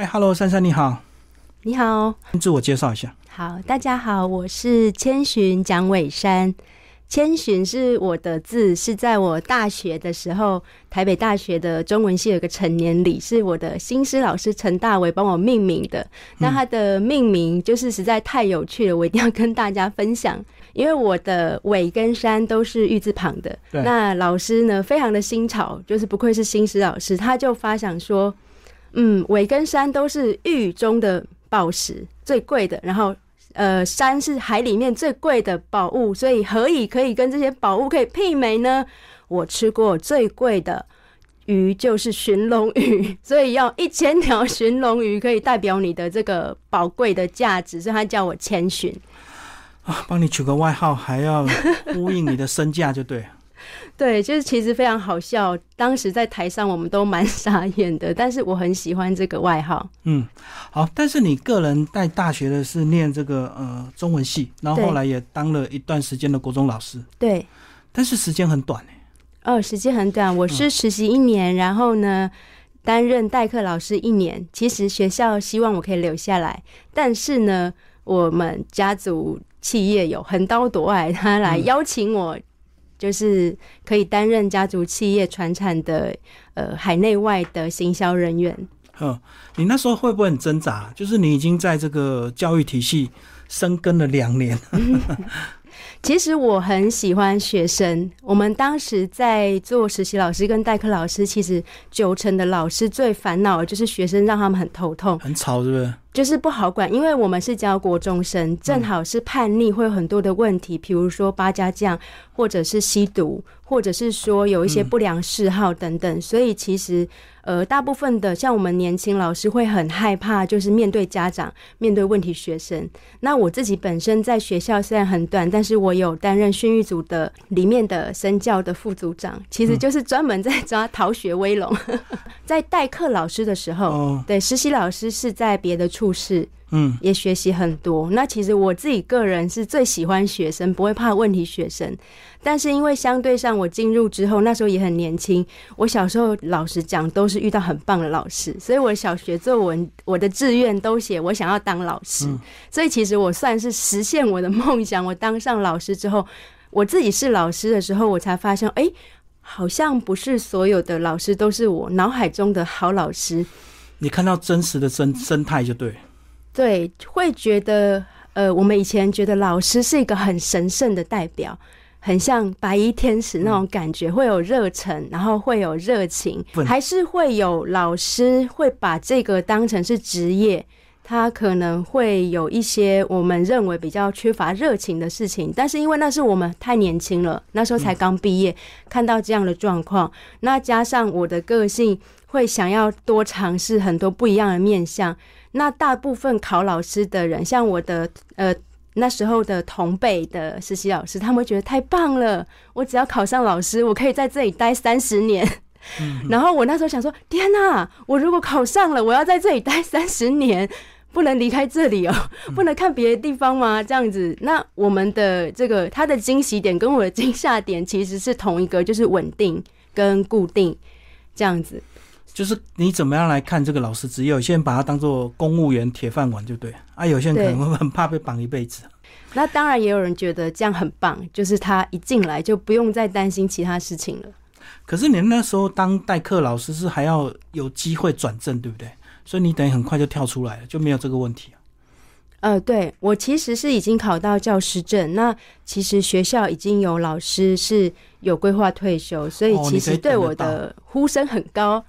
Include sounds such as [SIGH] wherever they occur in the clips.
嗨，Hello，珊珊你好，你好，自我介绍一下。好，大家好，我是千寻蒋伟山。千寻是我的字，是在我大学的时候，台北大学的中文系有个成年礼，是我的新师老师陈大伟帮我命名的。那他的命名就是实在太有趣了，我一定要跟大家分享。因为我的伟跟山都是玉字旁的。那老师呢，非常的新潮，就是不愧是新师老师，他就发想说，嗯，尾跟山都是玉中的宝石，最贵的，然后。呃，山是海里面最贵的宝物，所以何以可以跟这些宝物可以媲美呢？我吃过最贵的鱼就是寻龙鱼，[LAUGHS] 所以要一千条寻龙鱼可以代表你的这个宝贵的价值，所以他叫我千寻啊，帮你取个外号，还要呼应你的身价，就对。[LAUGHS] 对，就是其实非常好笑。当时在台上，我们都蛮 [LAUGHS] 傻眼的，但是我很喜欢这个外号。嗯，好。但是你个人在大学的是念这个呃中文系，然后后来也当了一段时间的国中老师。对，但是时间很短哎。哦，时间很短。我是实习一年，然后呢担任代课老师一年。其实学校希望我可以留下来，但是呢，我们家族企业有横刀夺爱，他来邀请我。就是可以担任家族企业传产的呃海内外的行销人员。嗯，你那时候会不会很挣扎？就是你已经在这个教育体系深耕了两年。[LAUGHS] 其实我很喜欢学生。我们当时在做实习老师跟代课老师，其实九成的老师最烦恼的就是学生让他们很头痛，很吵，是不是？就是不好管，因为我们是教国中生，正好是叛逆，会有很多的问题，比如说八家将，或者是吸毒，或者是说有一些不良嗜好等等。所以其实，呃，大部分的像我们年轻老师会很害怕，就是面对家长，面对问题学生。那我自己本身在学校虽然很短，但是我有担任训育组的里面的身教的副组长，其实就是专门在抓逃学威龙。[LAUGHS] 在代课老师的时候，对实习老师是在别的处。室，嗯，也学习很多。那其实我自己个人是最喜欢学生，不会怕问题学生。但是因为相对上我进入之后，那时候也很年轻。我小时候老实讲，都是遇到很棒的老师，所以我小学作文我的志愿都写我想要当老师。所以其实我算是实现我的梦想。我当上老师之后，我自己是老师的时候，我才发现，哎，好像不是所有的老师都是我脑海中的好老师。你看到真实的生生态就对，对，会觉得呃，我们以前觉得老师是一个很神圣的代表，很像白衣天使那种感觉，会有热忱，然后会有热情，还是会有老师会把这个当成是职业，他可能会有一些我们认为比较缺乏热情的事情，但是因为那是我们太年轻了，那时候才刚毕业，看到这样的状况，那加上我的个性。会想要多尝试很多不一样的面相。那大部分考老师的人，像我的呃那时候的同辈的实习老师，他们会觉得太棒了。我只要考上老师，我可以在这里待三十年。然后我那时候想说：天哪！我如果考上了，我要在这里待三十年，不能离开这里哦，不能看别的地方吗？这样子，那我们的这个他的惊喜点跟我的惊吓点其实是同一个，就是稳定跟固定这样子。就是你怎么样来看这个老师职业？有些人把他当做公务员铁饭碗，就对啊。有些人可能会很怕被绑一辈子。那当然也有人觉得这样很棒，就是他一进来就不用再担心其他事情了。可是你那时候当代课老师是还要有机会转正，对不对？所以你等于很快就跳出来了，就没有这个问题呃，对我其实是已经考到教师证，那其实学校已经有老师是有规划退休，所以其实对我的呼声很高。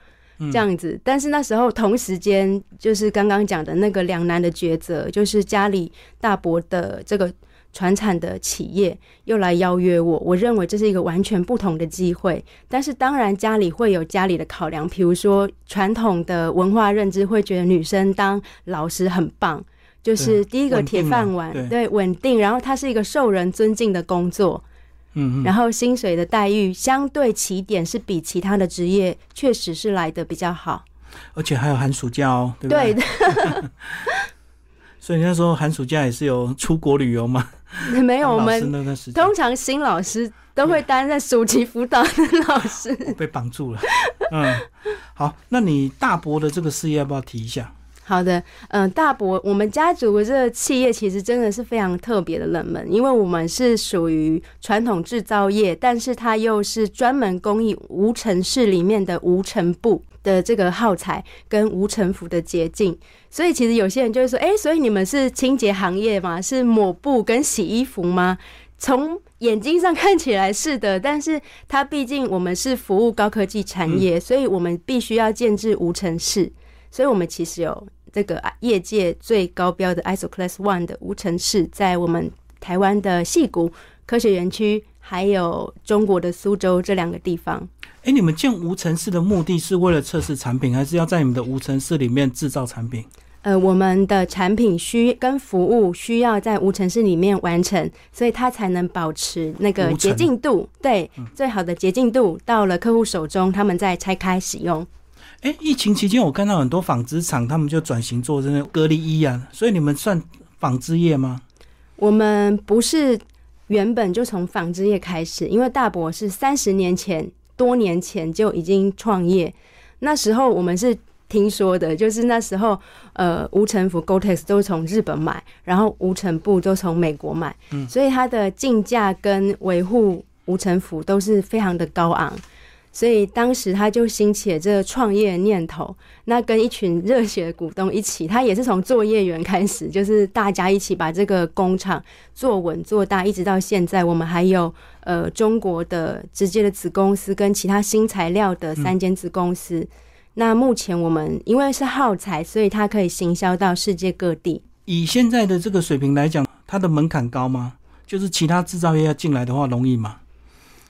这样子，但是那时候同时间就是刚刚讲的那个两难的抉择，就是家里大伯的这个传产的企业又来邀约我，我认为这是一个完全不同的机会。但是当然家里会有家里的考量，比如说传统的文化认知会觉得女生当老师很棒，就是第一个铁饭碗，对稳定，然后它是一个受人尊敬的工作。嗯，然后薪水的待遇相对起点是比其他的职业确实是来的比较好，而且还有寒暑假哦，对不对？对的。[LAUGHS] 所以那时候寒暑假也是有出国旅游嘛？[LAUGHS] 没有，我们通常新老师都会担任暑期辅导的老师。被绑住了。嗯，好，那你大伯的这个事业要不要提一下？好的，嗯，大伯，我们家族这个企业其实真的是非常特别的冷门，因为我们是属于传统制造业，但是它又是专门供应无尘室里面的无尘布的这个耗材跟无尘服的洁净，所以其实有些人就会说，哎，所以你们是清洁行业吗？是抹布跟洗衣服吗？从眼睛上看起来是的，但是它毕竟我们是服务高科技产业，所以我们必须要建制无尘室，所以我们其实有这个业界最高标的 ISO Class One 的无尘室，在我们台湾的戏谷科学园区，还有中国的苏州这两个地方。哎，你们建无尘室的目的是为了测试产品，还是要在你们的无尘室里面制造产品？呃，我们的产品需跟服务需要在无尘室里面完成，所以它才能保持那个洁净度。对，最好的洁净度到了客户手中，他们再拆开使用。哎，疫情期间我看到很多纺织厂，他们就转型做这个隔离衣啊，所以你们算纺织业吗？我们不是原本就从纺织业开始，因为大伯是三十年前多年前就已经创业，那时候我们是。听说的，就是那时候，呃，无尘服 GoTex 都从日本买，然后无尘布都从美国买，嗯，所以它的进价跟维护无尘服都是非常的高昂，所以当时他就兴起了这个创业念头。那跟一群热血的股东一起，他也是从作业员开始，就是大家一起把这个工厂做稳做大，一直到现在，我们还有呃中国的直接的子公司跟其他新材料的三间子公司。那目前我们因为是耗材，所以它可以行销到世界各地。以现在的这个水平来讲，它的门槛高吗？就是其他制造业要进来的话，容易吗？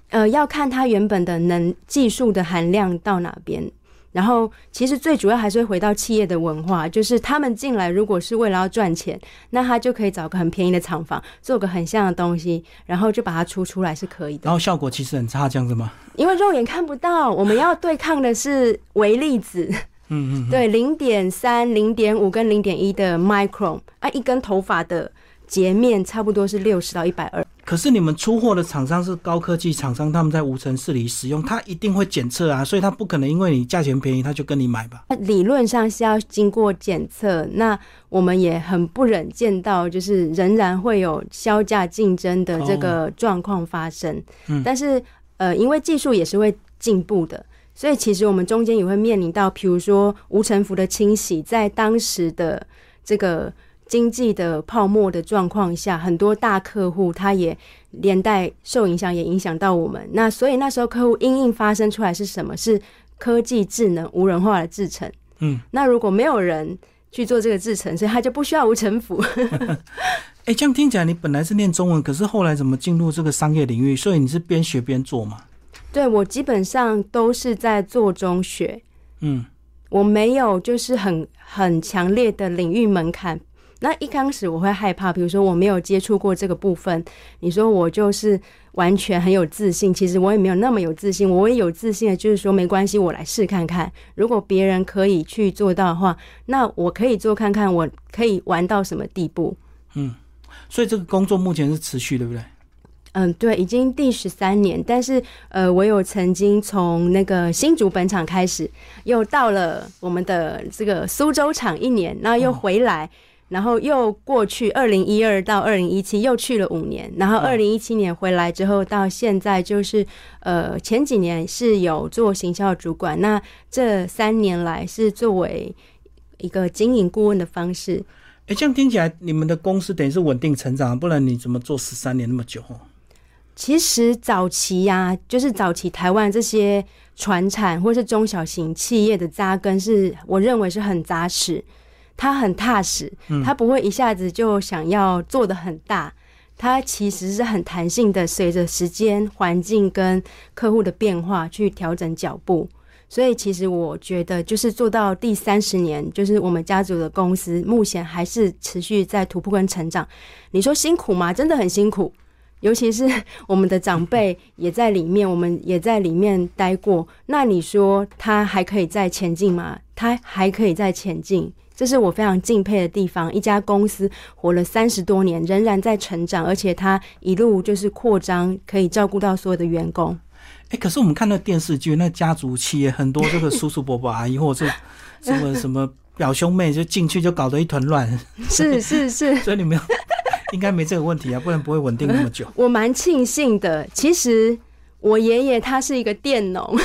呃，要看它原本的能技术的含量到哪边。然后，其实最主要还是会回到企业的文化，就是他们进来如果是为了要赚钱，那他就可以找个很便宜的厂房，做个很像的东西，然后就把它出出来是可以的。然后效果其实很差，这样子吗？[LAUGHS] 因为肉眼看不到，我们要对抗的是微粒子。嗯嗯。[LAUGHS] 对，零点三、零点五跟零点一的 micron，啊，一根头发的截面差不多是六十到一百二。可是你们出货的厂商是高科技厂商，他们在无尘室里使用，他一定会检测啊，所以他不可能因为你价钱便宜他就跟你买吧？理论上是要经过检测，那我们也很不忍见到，就是仍然会有销价竞争的这个状况发生。嗯，但是呃，因为技术也是会进步的，所以其实我们中间也会面临到，比如说无尘服的清洗，在当时的这个。经济的泡沫的状况下，很多大客户他也连带受影响，也影响到我们。那所以那时候客户因应发生出来是什么？是科技智能无人化的制成。嗯，那如果没有人去做这个制成，所以他就不需要无尘服。[LAUGHS] 哎，这样听起来你本来是念中文，可是后来怎么进入这个商业领域？所以你是边学边做吗？对我基本上都是在做中学。嗯，我没有就是很很强烈的领域门槛。那一开始我会害怕，比如说我没有接触过这个部分，你说我就是完全很有自信，其实我也没有那么有自信。我也有自信的就是说没关系，我来试看看。如果别人可以去做到的话，那我可以做看看，我可以玩到什么地步？嗯，所以这个工作目前是持续，对不对？嗯，对，已经第十三年。但是呃，我有曾经从那个新竹本厂开始，又到了我们的这个苏州厂一年，然后又回来。然后又过去，二零一二到二零一七又去了五年，然后二零一七年回来之后，到现在就是呃前几年是有做行销主管，那这三年来是作为一个经营顾问的方式。哎，这样听起来你们的公司等于是稳定成长，不然你怎么做十三年那么久？其实早期呀，就是早期台湾这些船产或是中小型企业的扎根，是我认为是很扎实。他很踏实，他不会一下子就想要做的很大，他其实是很弹性的，随着时间、环境跟客户的变化去调整脚步。所以，其实我觉得，就是做到第三十年，就是我们家族的公司目前还是持续在突破跟成长。你说辛苦吗？真的很辛苦，尤其是我们的长辈 [LAUGHS] 也在里面，我们也在里面待过。那你说他还可以再前进吗？他还可以再前进。这是我非常敬佩的地方。一家公司活了三十多年，仍然在成长，而且它一路就是扩张，可以照顾到所有的员工。哎，可是我们看那电视剧，那家族企业很多，这个叔叔伯伯阿姨，或者是 [LAUGHS] 什么什么表兄妹就进去就搞得一团乱，[LAUGHS] 是 [LAUGHS] 是是，所以你们应该没这个问题啊，不然不会稳定那么久。我蛮庆幸的，其实我爷爷他是一个佃农，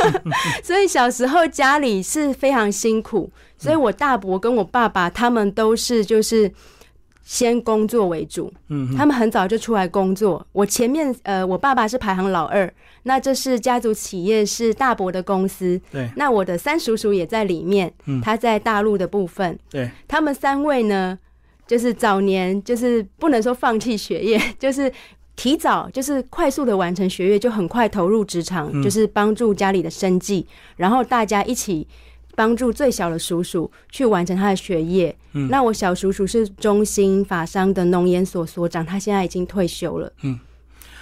[LAUGHS] 所以小时候家里是非常辛苦，所以我大伯跟我爸爸他们都是就是先工作为主，嗯，他们很早就出来工作。我前面呃，我爸爸是排行老二，那这是家族企业，是大伯的公司。对那我的三叔叔也在里面，嗯他在大陆的部分。对，他们三位呢，就是早年就是不能说放弃学业，[LAUGHS] 就是提早就是快速的完成学业，就很快投入职场，嗯就是帮助家里的生计，然后大家一起帮助最小的叔叔去完成他的学业。嗯那我小叔叔是中兴法商的农研所所长，他现在已经退休了。嗯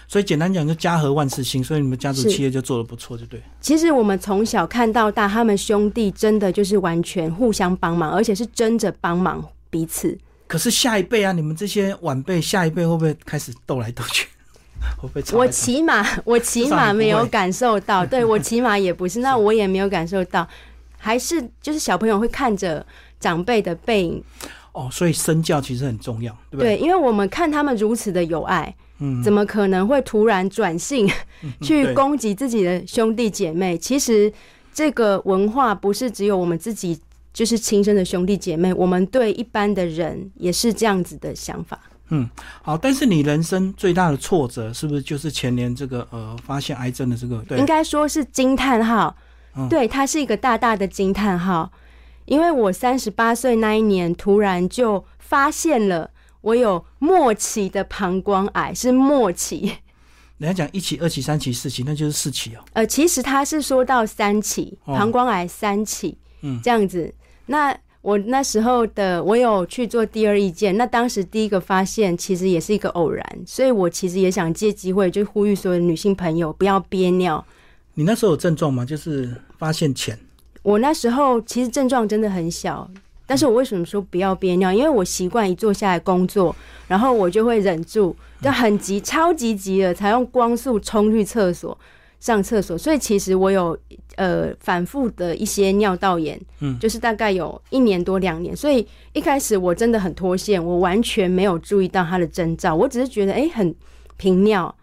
所以简单讲就家和万事兴，所以你们家族企业就做的不错，就对。其实我们从小看到大，他们兄弟真的就是完全互相帮忙，而且是争着帮忙彼此。可是下一辈啊，你们这些晚辈，下一辈会不会开始斗来斗去？[LAUGHS] 会不会吵我？起码我起码没有感受到，对 [LAUGHS] 我起码也不是，那我也没有感受到，还是就是小朋友会看着长辈的背影，哦，所以身教其实很重要，对不对？对，因为我们看他们如此的有爱，嗯，怎么可能会突然转性 [LAUGHS] 去攻击自己的兄弟姐妹？其实这个文化不是只有我们自己。就是亲生的兄弟姐妹，我们对一般的人也是这样子的想法。嗯好，但是你人生最大的挫折是不是就是前年这个呃发现癌症的这个？对应，该说是惊叹号，嗯对，它是一个大大的惊叹号。因为我三十八岁那一年，突然就发现了我有末期的膀胱癌，是末期。人家讲一期、二期、三期、四期，那就是四期哦。呃，其实他是说到三期，哦膀胱癌三期，嗯这样子。那我那时候的我有去做第二意见，那当时第一个发现其实也是一个偶然，所以我其实也想借机会就呼吁所有的女性朋友不要憋尿。你那时候有症状吗？就是发现前，我那时候其实症状真的很小，但是我为什么说不要憋尿？因为我习惯一坐下来工作，然后我就会忍住，就很急，超级急了，才用光速冲去厕所上厕所。所以其实我有呃反复的一些尿道炎，嗯就是大概有一年多两年。所以一开始我真的很脱线，我完全没有注意到它的征兆，我只是觉得诶很频尿，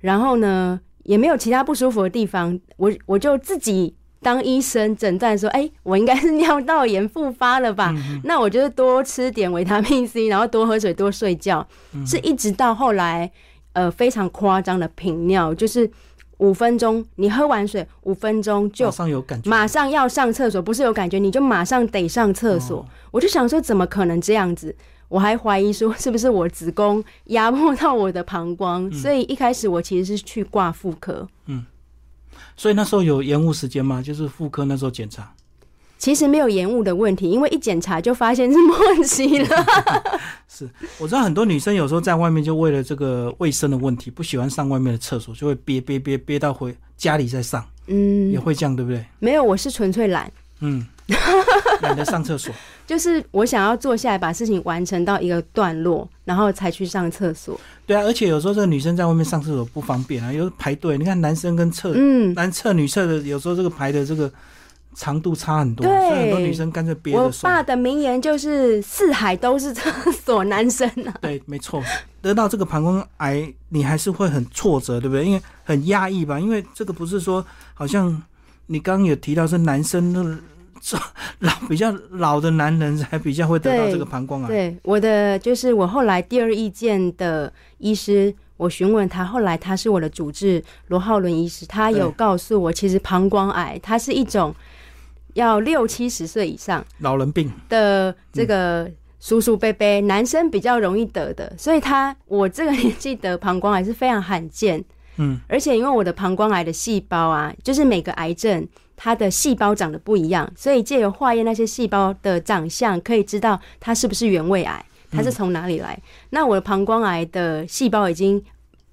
然后呢也没有其他不舒服的地方，我我就自己当医生诊断说，哎、我应该是尿道炎复发了吧？那我就是多吃点维他命 C，然后多喝水，多睡觉，是一直到后来，呃，非常夸张的频尿，就是五分钟，你喝完水五分钟就马上有感觉，马上要上厕所，不是有感觉，你就马上得上厕所。哦我就想说，怎么可能这样子？我还怀疑说，是不是我子宫压迫到我的膀胱？所以一开始我其实是去挂妇科。嗯所以那时候有延误时间吗？就是妇科那时候检查，其实没有延误的问题，因为一检查就发现是末期了。[LAUGHS] 是我知道很多女生有时候在外面就为了这个卫生的问题，不喜欢上外面的厕所，就会憋憋憋憋到回家里再上，嗯也嗯，会这样，对不对？没有，我是纯粹懒，嗯，懒得上厕所。[LAUGHS] 就是我想要坐下来把事情完成到一个段落，然后才去上厕所。对啊，而且有时候这个女生在外面上厕所不方便啊，有时候排队，你看男生跟厕、嗯，男厕女厕的，有时候这个排的这个长度差很多，所以很多女生干脆憋我着我爸。的名言就是“四海都是厕所，男生啊。[LAUGHS] 对，没错，得到这个膀胱癌，你还是会很挫折，对不对？因为很压抑吧，因为这个不是说好像你刚刚有提到是男生的这 [LAUGHS] 老比较老的男人才比较会得到对这个膀胱癌。对，我的就是我后来第二意见的医师，我询问他，后来他是我的主治罗浩伦医师，他有告诉我，其实膀胱癌它是一种要六七十岁以上老人病，的这个叔叔伯伯，男生比较容易得的，所以他我这个年纪得膀胱癌是非常罕见。嗯，而且因为我的膀胱癌的细胞啊，就是每个癌症它的细胞长得不一样，所以借由化验那些细胞的长相，可以知道它是不是原位癌，它是从哪里来。那我的膀胱癌的细胞已经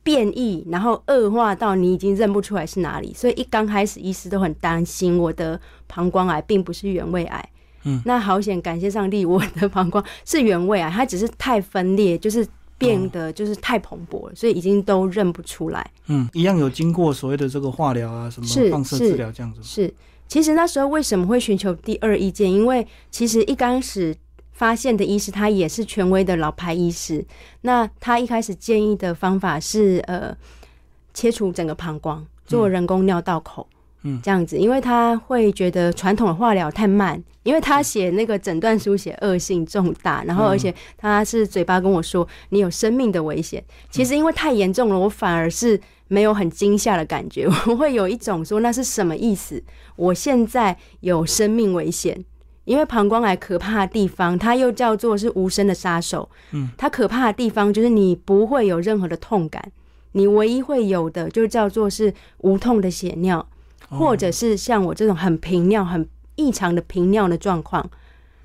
变异，然后恶化到你已经认不出来是哪里，所以一刚开始医师都很担心我的膀胱癌并不是原位癌。嗯，那好险，感谢上帝，我的膀胱是原位癌，它只是太分裂，就是变得就是太蓬勃了，所以已经都认不出来。嗯，一样有经过所谓的这个化疗啊，什么放射治疗这样子。是，其实那时候为什么会寻求第二意见？因为其实一开始发现的医师他也是权威的老牌医师，那他一开始建议的方法是呃切除整个膀胱，做人工尿道口。嗯这样子，因为他会觉得传统的化疗太慢，因为他写那个诊断书写恶性重大，然后而且他是嘴巴跟我说你有生命的危险。其实因为太严重了，我反而是没有很惊吓的感觉，[LAUGHS] 我会有一种说那是什么意思？我现在有生命危险。因为膀胱癌可怕的地方，它又叫做是无声的杀手。嗯，它可怕的地方就是你不会有任何的痛感，你唯一会有的就叫做是无痛的血尿。或者是像我这种很频尿、很异常的频尿的状况，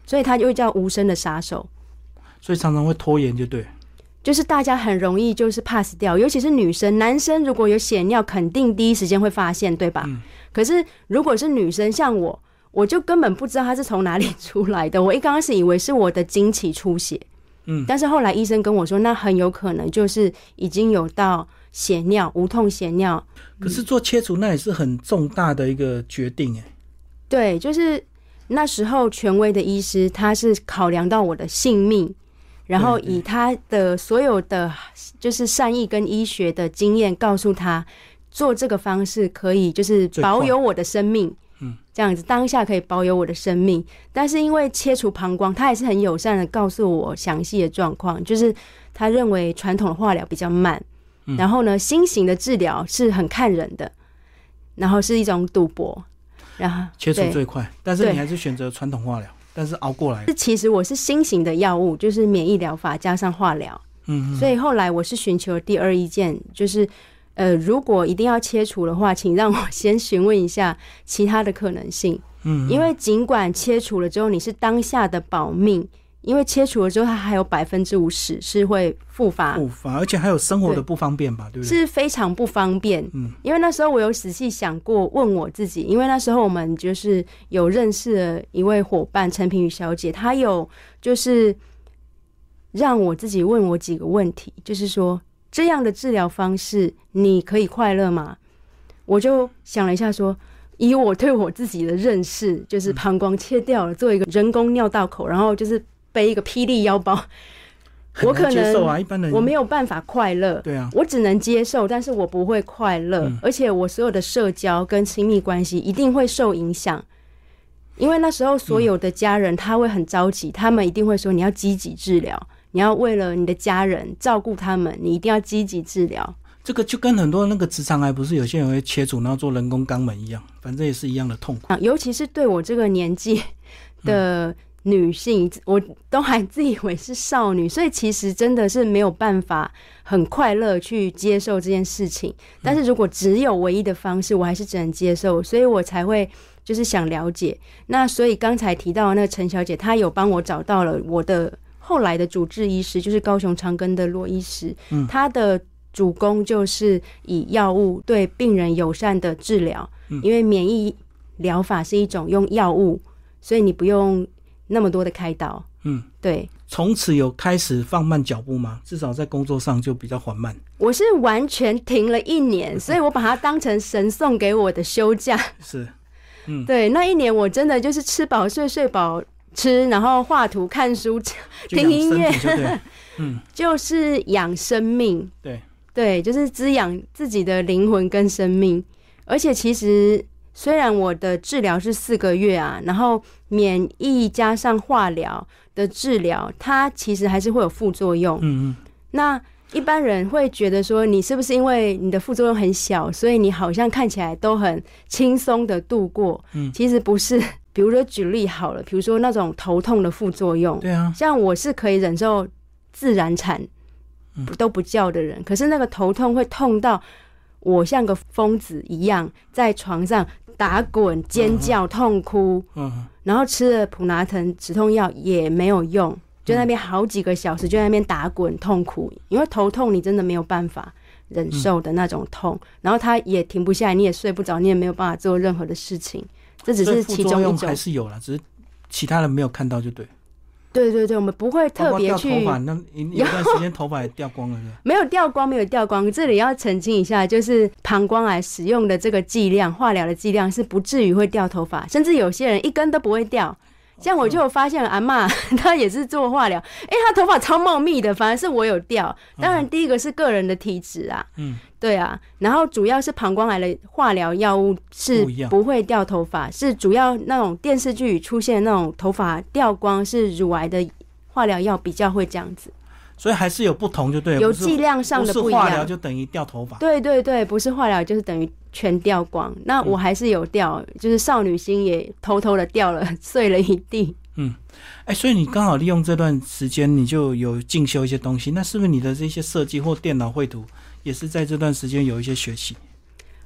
所以它就会叫无声的杀手。所以常常会拖延，就对。就是大家很容易就是 pass 掉，尤其是女生，男生如果有血尿，肯定第一时间会发现，对吧？嗯可是如果是女生，像我，我就根本不知道它是从哪里出来的。我一刚开始以为是我的经期出血，嗯但是后来医生跟我说，那很有可能就是已经有到血尿、无痛血尿，可是做切除那也是很重大的一个决定，哎，对，就是那时候权威的医师，他是考量到我的性命，然后以他的所有的就是善意跟医学的经验，告诉他做这个方式可以就是保有我的生命。嗯，这样子当下可以保有我的生命，但是因为切除膀胱，他也是很友善的告诉我详细的状况，就是他认为传统的化疗比较慢，嗯然后呢，新型的治疗是很看人的，然后是一种赌博，然后切除最快，但是你还是选择传统化疗，但是熬过来。这。其实我是新型的药物，就是免疫疗法加上化疗，嗯嗯，所以后来我是寻求第二意见，就是呃，如果一定要切除的话，请让我先询问一下其他的可能性，嗯，因为尽管切除了之后你是当下的保命，因为切除了之后它还有百分之五十是会复发，复发，而且还有生活的不方便吧，对不对？是非常不方便。嗯，因为那时候我有仔细想过，问我自己，因为那时候我们就是有认识了一位伙伴陈平宇小姐，她有就是让我自己问我几个问题，就是说这样的治疗方式你可以快乐吗？我就想了一下说。以我对我自己的认识，就是膀胱切掉了，做一个人工尿道口，然后就是背一个霹雳腰包，很我可能接受啊，一般人我没有办法快乐。对啊，我只能接受，但是我不会快乐，嗯而且我所有的社交跟亲密关系一定会受影响。因为那时候所有的家人他会很着急，他们一定会说你要积极治疗，你要为了你的家人照顾他们，你一定要积极治疗。这个就跟很多那个直肠癌不是有些人会切除然后做人工肛门一样，反正也是一样的痛苦。啊，尤其是对我这个年纪的女性，我都还自以为是少女，所以其实真的是没有办法很快乐去接受这件事情。但是如果只有唯一的方式，我还是只能接受，所以我才会就是想了解。那所以刚才提到的那个陈小姐，她有帮我找到了我的后来的主治医师，就是高雄长庚的罗医师，嗯他的。主攻就是以药物对病人友善的治疗，嗯因为免疫疗法是一种用药物，所以你不用那么多的开导。嗯，对从此有开始放慢脚步吗？至少在工作上就比较缓慢。我是完全停了一年，所以我把它当成神送给我的休假。是，嗯 [LAUGHS] 对，那一年我真的就是吃饱睡，睡饱吃，然后画图、看书，听音乐。[LAUGHS] 嗯，就是养生命。对，对，就是滋养自己的灵魂跟生命。而且其实虽然我的治疗是四个月啊，然后免疫加上化疗的治疗，它其实还是会有副作用。嗯嗯，那一般人会觉得说，你是不是因为你的副作用很小，所以你好像看起来都很轻松的度过？嗯其实不是。[LAUGHS] 比如说举例好了，比如说那种头痛的副作用，对啊，像我是可以忍受自然产嗯都不叫的人，可是那个头痛会痛到我像个疯子一样在床上打滚、尖叫、痛哭，嗯，然后吃了普拿疼止痛药也没有用，就在那边好几个小时就在那边打滚痛苦，因为头痛你真的没有办法忍受的那种痛，然后他也停不下来，你也睡不着，你也没有办法做任何的事情，这只是其中一种。还。是有了，只是其他人没有看到就对。对对对，我们不会特别去掉头去发，那你 [LAUGHS] 有段时间头发也掉光了，是吧？没有掉光，没有掉光。这里要澄清一下，就是膀胱癌使用的这个剂量，化疗的剂量是不至于会掉头发，甚至有些人一根都不会掉。像我就有发现阿嬷，[LAUGHS] 她也是做化疗，哎、她头发超茂密的，反而是我有掉。当然，第一个是个人的体质啊，嗯，对啊，然后主要是膀胱癌的化疗药物是不会掉头发，是主要那种电视剧里出现那种头发掉光是乳癌的化疗药比较会这样子，所以还是有不同，就对了，有剂量上的不一不是化疗样。就等于掉头发。对对对，不是化疗就是等于全掉光。那我还是有掉，就是少女心也偷偷的掉了，碎了一地。嗯哎，所以你刚好利用这段时间，你就有进修一些东西，那是不是你的这些设计或电脑绘图也是在这段时间有一些学习？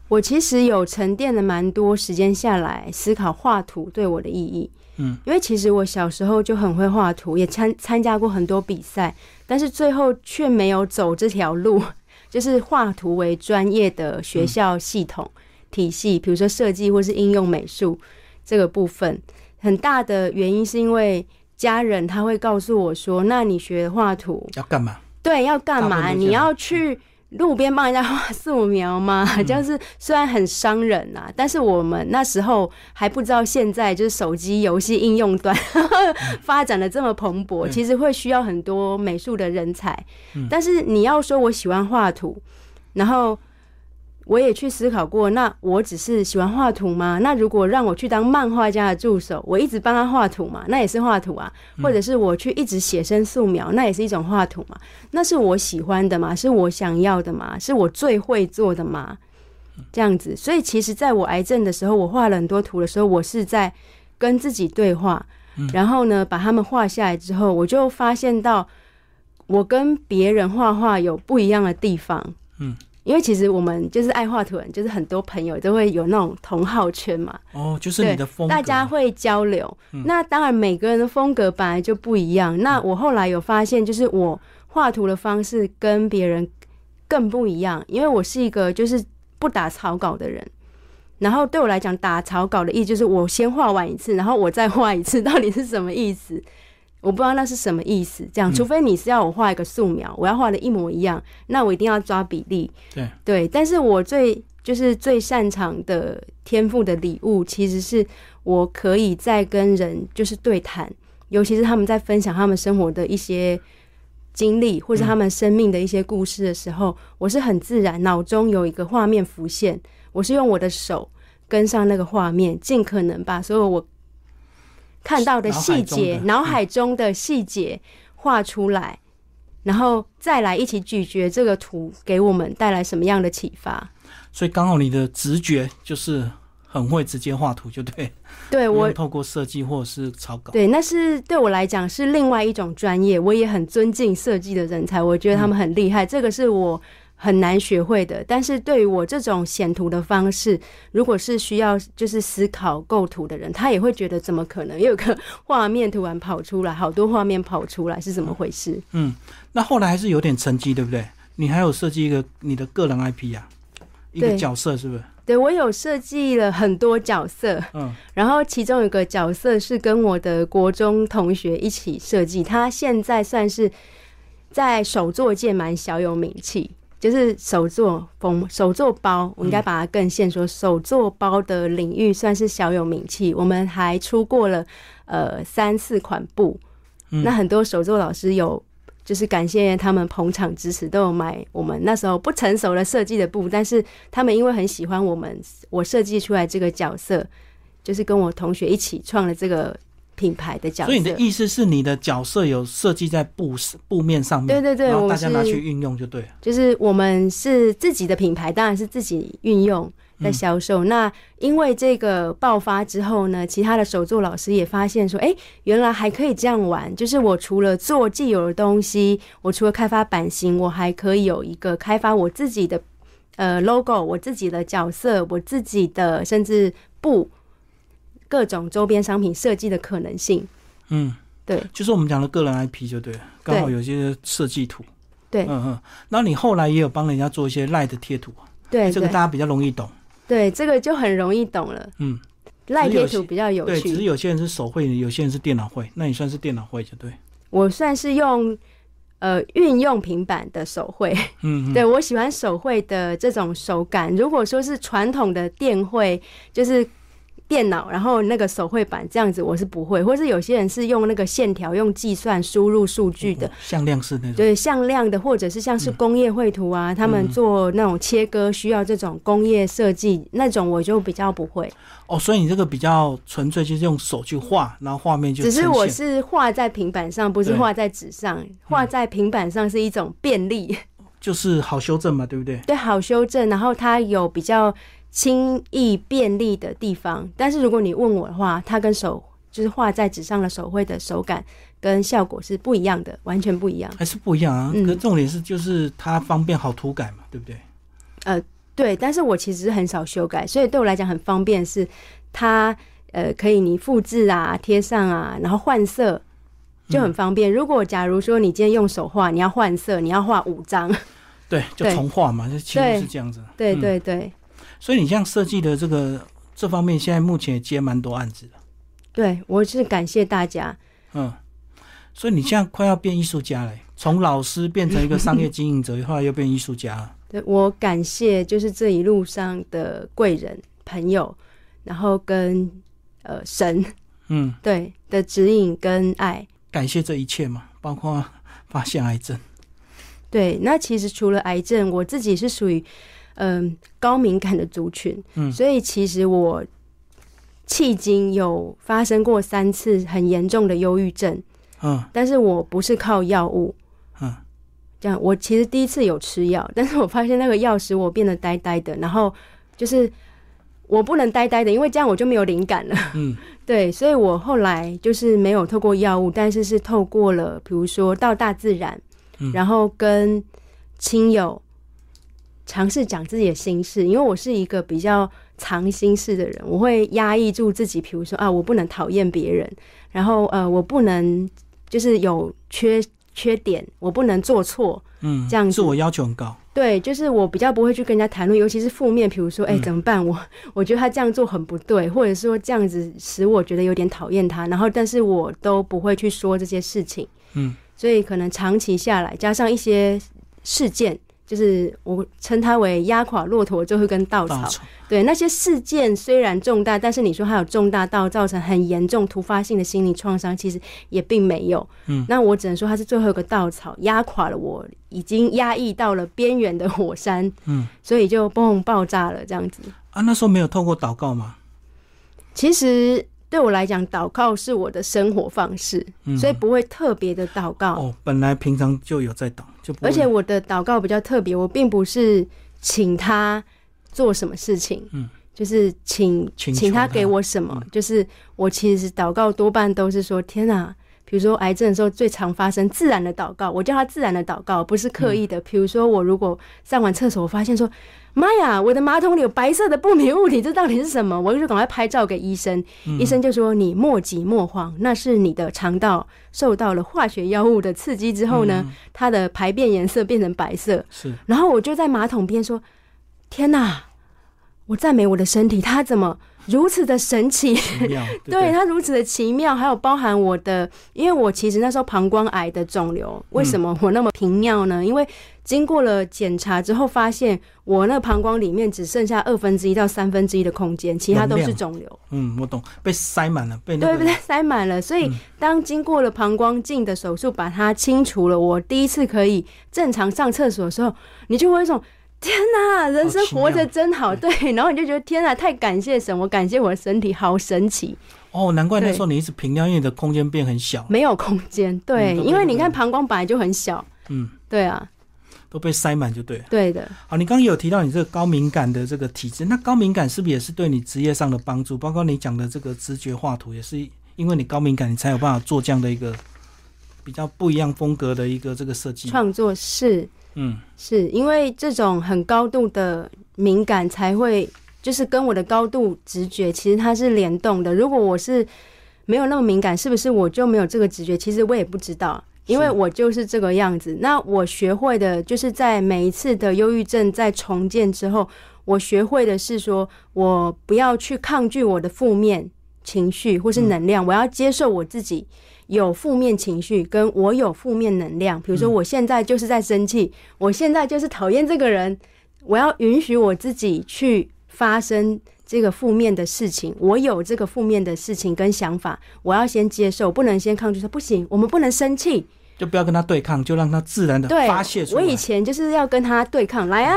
我其实有沉淀了蛮多时间下来思考画图对我的意义。嗯，因为其实我小时候就很会画图，也参参加过很多比赛，但是最后却没有走这条路，[LAUGHS] 就是画图为专业的学校系统、体系，比如说设计或是应用美术这个部分。很大的原因是因为家人他会告诉我说：“那你学画图，要干嘛？对，要干嘛？你要去路边帮人家画素描吗？嗯就是虽然很伤人呐、但是我们那时候还不知道现在就是手机游戏应用端 [LAUGHS] 发展的这么蓬勃，对其实会需要很多美术的人才。嗯但是你要说我喜欢画图，然后。我也去思考过，那我只是喜欢画图吗？那如果让我去当漫画家的助手，我一直帮他画图嘛，那也是画图啊。或者是我去一直写生素描，那也是一种画图嘛。那是我喜欢的嘛？是我想要的嘛？是我最会做的嘛？这样子，所以其实在我癌症的时候，我画了很多图的时候，我是在跟自己对话，然后呢，把他们画下来之后，我就发现到我跟别人画画有不一样的地方。嗯，因为其实我们就是爱画图人，就是很多朋友都会有那种同好圈嘛，哦，就是你的风格，大家会交流。嗯那当然，每个人的风格本来就不一样。那我后来有发现，就是我画图的方式跟别人更不一样，因为我是一个就是不打草稿的人。然后对我来讲，打草稿的意思就是我先画完一次，然后我再画一次，到底是什么意思？我不知道那是什么意思。这样，嗯除非你是要我画一个素描，我要画的一模一样，那我一定要抓比例。对对，但是我最就是最擅长的天赋的礼物，其实是我可以在跟人就是对谈，尤其是他们在分享他们生活的一些经历，或者他们生命的一些故事的时候，我是很自然，脑中有一个画面浮现，我是用我的手跟上那个画面，尽可能把所有我看到的细节、脑脑海中的细节画出来。然后再来一起咀嚼这个图，给我们带来什么样的启发？所以刚好你的直觉就是很会直接画图，就对，对我透过设计或者是草稿。对，那是对我来讲是另外一种专业，我也很尊敬设计的人才，我觉得他们很厉害，这个是我很难学会的。但是对于我这种显图的方式，如果是需要就是思考构图的人，他也会觉得怎么可能有个画面突然跑出来，好多画面跑出来是怎么回事？嗯，那后来还是有点成绩，对不对？你还有设计一个你的个人 IP 啊，一个角色是不是？对我有设计了很多角色，嗯，然后其中有个角色是跟我的国中同学一起设计，他现在算是在手作界蛮小有名气，就是手作风手作包，我应该把它更现说，手作包的领域算是小有名气。我们还出过了呃三四款布，嗯那很多手作老师有。就是感谢他们捧场支持，都有买我们那时候不成熟的设计的布，但是他们因为很喜欢我们我设计出来这个角色，就是跟我同学一起创了这个品牌的角色。所以你的意思是你的角色有设计在布布面上面，对对对然后大家拿去运用就对了。就是我们是自己的品牌，当然是自己运用在销售。那因为这个爆发之后呢，其他的手作老师也发现说，哎、原来还可以这样玩。就是我除了做既有的东西，我除了开发版型，我还可以有一个开发我自己的呃 logo，我自己的角色，我自己的甚至布各种周边商品设计的可能性。嗯，对就是我们讲的个人 IP 就对了，刚好有些设计图。对嗯嗯。那你后来也有帮人家做一些赖的贴图，对对这个大家比较容易懂。对，这个就很容易懂了。嗯，赖只有些贴图比较有对，只是。有些人是手绘，有些人是电脑绘，那你算是电脑绘就对。我算是用呃运用平板的手绘，嗯，嗯 [LAUGHS] 对我喜欢手绘的这种手感。如果说是传统的电绘，就是电脑，然后那个手绘板这样子，我是不会。或是有些人是用那个线条，用计算输入数据的哦，向量式那种。对向量的，或者是像是工业绘图啊，他们做那种切割需要这种工业设计那种，我就比较不会。哦，所以你这个比较纯粹，就是用手去画，然后画面就只是我是画在平板上，不是画在纸上。画在平板上是一种便利，就是好修正嘛，对不对？对，好修正，然后它有比较轻易便利的地方。但是如果你问我的话，它跟手就是画在纸上的手绘的手感跟效果是不一样的，完全不一样。还是不一样啊。嗯可重点是就是它方便好涂改嘛，对不对？呃对，但是我其实很少修改，所以对我来讲很方便，是它呃可以你复制啊、贴上啊，然后换色就很方便。如果假如说你今天用手画，你要换色，你要画五张，对，就重画嘛，就其实是这样子。对嗯对对所以你这样设计的这个这方面，现在目前也接蛮多案子的。对，我是感谢大家。嗯，所以你现在快要变艺术家了，从老师变成一个商业经营者，后来又变艺术家了。对我感谢就是这一路上的贵人朋友，然后跟呃神嗯，对的指引跟爱。感谢这一切嘛，包括发现癌症。对，那其实除了癌症，我自己是属于嗯、高敏感的族群，嗯。所以其实我迄今有发生过三次很严重的忧郁症，嗯。但是我不是靠药物。嗯，这样，我其实第一次有吃药，[LAUGHS] 但是我发现那个药使我变得呆呆的，然后就是我不能呆呆的，因为这样我就没有灵感了。嗯。[LAUGHS] 对，所以我后来就是没有透过药物，但是是透过了，比如说到大自然，嗯。然后跟亲友尝试讲自己的心事，因为我是一个比较藏心事的人，我会压抑住自己，比如说啊，我不能讨厌别人，然后呃，我不能就是有缺缺点，我不能做错，嗯，这样子自我要求很高。对，就是我比较不会去跟人家谈论，尤其是负面，比如说，哎、嗯怎么办？我我觉得他这样做很不对，或者说这样子使我觉得有点讨厌他，然后但是我都不会去说这些事情，嗯，所以可能长期下来，加上一些事件，就是我称它为压垮骆驼最后一根稻草。稻草。对，那些事件虽然重大，但是你说它有重大到造成很严重突发性的心理创伤，其实也并没有。嗯，那我只能说它是最后一个稻草，压垮了我已经压抑到了边缘的火山。嗯，所以就嘣爆炸了这样子。啊，那时候没有透过祷告吗？其实对我来讲，祷告是我的生活方式，嗯，所以不会特别的祷告。哦，本来平常就有在祷，就不而且我的祷告比较特别，我并不是请他做什么事情，嗯，就是请请他给我什么，嗯。就是我其实祷告多半都是说天哪、比如说癌症的时候，最常发生自然的祷告，我叫它自然的祷告，不是刻意的。嗯比如说，我如果上完厕所，我发现说，妈呀，我的马桶里有白色的不明物体，这到底是什么？我就赶快拍照给医生，嗯医生就说你莫急莫慌，那是你的肠道受到了化学药物的刺激之后呢，嗯它的排便颜色变成白色。是然后我就在马桶边说：“天哪！我赞美我的身体，它怎么如此的神奇？[LAUGHS] 对它如此的奇妙，还有包含我的，因为我其实那时候膀胱癌的肿瘤，为什么我那么频尿呢？因为经过了检查之后，发现我那膀胱里面只剩下二分之一到三分之一的空间，其他都是肿瘤。嗯，我懂，被塞满了，被那个对不对？塞满了，所以嗯当经过了膀胱镜的手术把它清除了，我第一次可以正常上厕所的时候，你就会有一种天哪，人生活着真好，对，然后你就觉得天哪，太感谢神，我感谢我的身体，好神奇，哦，难怪那时候你一直平尿，因为你的空间变很小，没有空间，对，嗯因为你看膀胱本来就很小，嗯，对啊，都被塞满就对了。对的，好，你刚刚有提到你这个高敏感的这个体质，那高敏感是不是也是对你职业上的帮助？包括你讲的这个直觉画图，也是因为你高敏感，你才有办法做这样的一个比较不一样风格的一个这个设计。创作是嗯是因为这种很高度的敏感才会，就是跟我的高度直觉其实它是联动的。如果我是没有那么敏感，是不是我就没有这个直觉？其实我也不知道，因为我就是这个样子。那我学会的就是在每一次的忧郁症在重建之后，我学会的是说，我不要去抗拒我的负面情绪或是能量，我要接受我自己有负面情绪，跟我有负面能量。比如说，我现在就是在生气，我现在就是讨厌这个人，我要允许我自己去发生这个负面的事情。我有这个负面的事情跟想法，我要先接受，不能先抗拒。说不行，我们不能生气，就不要跟他对抗，就让他自然的发泄出来。我以前就是要跟他对抗，来啊，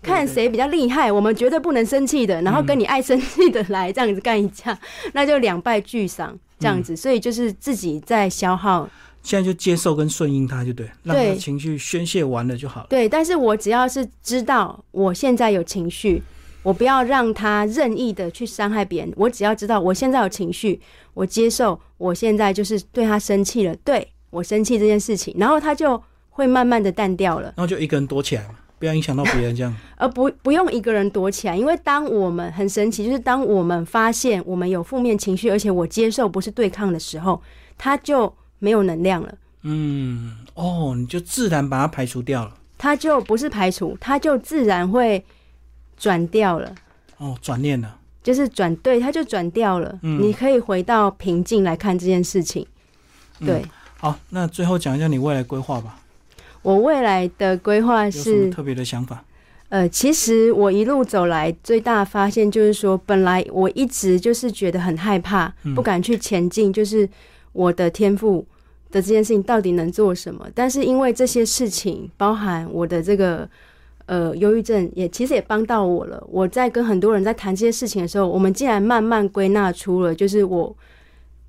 看谁比较厉害，我们绝对不能生气的，然后跟你爱生气的来这样子干一架，那就两败俱伤这样子。所以就是自己在消耗，现在就接受跟顺应他就对，让他对情绪宣泄完了就好了。对。但是我只要是知道我现在有情绪，我不要让他任意的去伤害别人。我只要知道我现在有情绪，我接受我现在就是对他生气了，对我生气这件事情，然后他就会慢慢的淡掉了。然后就一个人躲起来嘛，不要影响到别人这样。而 [LAUGHS] 不不用一个人躲起来，因为当我们很神奇，就是当我们发现我们有负面情绪，而且我接受不是对抗的时候，它就没有能量了，嗯，哦，你就自然把它排除掉了。它就不是排除，它就自然会转掉了，哦，转念了。就是转对，它就转掉了。嗯你可以回到平静来看这件事情。嗯对好，那最后讲一下你未来规划吧，我未来的规划是，特别的想法？呃，其实我一路走来最大的发现就是说，本来我一直就是觉得很害怕，嗯不敢去前进，就是我的天赋的这件事情到底能做什么？但是因为这些事情，包含我的这个呃忧郁症，也其实也帮到我了。我在跟很多人在谈这些事情的时候，我们竟然慢慢归纳出了，就是我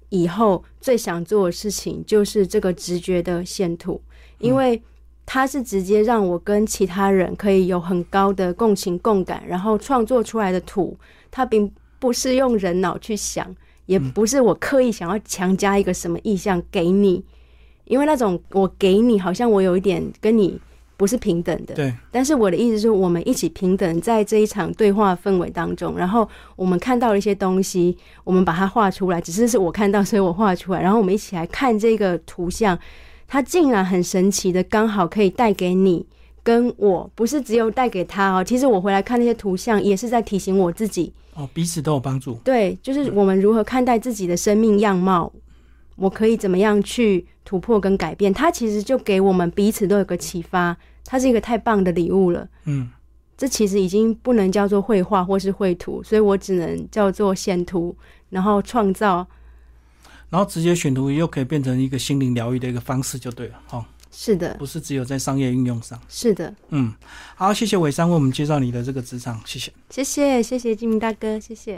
以后最想做的事情就是这个直觉的线图，因为。它是直接让我跟其他人可以有很高的共情共感，然后创作出来的图，它并不是用人脑去想，也不是我刻意想要强加一个什么意向给你，因为那种我给你，好像我有一点跟你不是平等的。对，但是我的意思是我们一起平等在这一场对话氛围当中，然后我们看到了一些东西，我们把它画出来，只是是我看到，所以我画出来，然后我们一起来看这个图像，它竟然很神奇的，刚好可以带给你跟我，不是只有带给他哦。其实我回来看那些图像，也是在提醒我自己，哦，彼此都有帮助。对，就是我们如何看待自己的生命样貌，我可以怎么样去突破跟改变，它其实就给我们彼此都有个启发，它是一个太棒的礼物了。嗯，这其实已经不能叫做绘画或是绘图，所以我只能叫做线图，然后创造。然后直接选图又可以变成一个心灵疗愈的一个方式，就对了。哦，是的，不是只有在商业运用上。是的，嗯，好，谢谢伟山为我们介绍你的这个职场，谢谢。谢谢谢谢金明大哥，谢谢。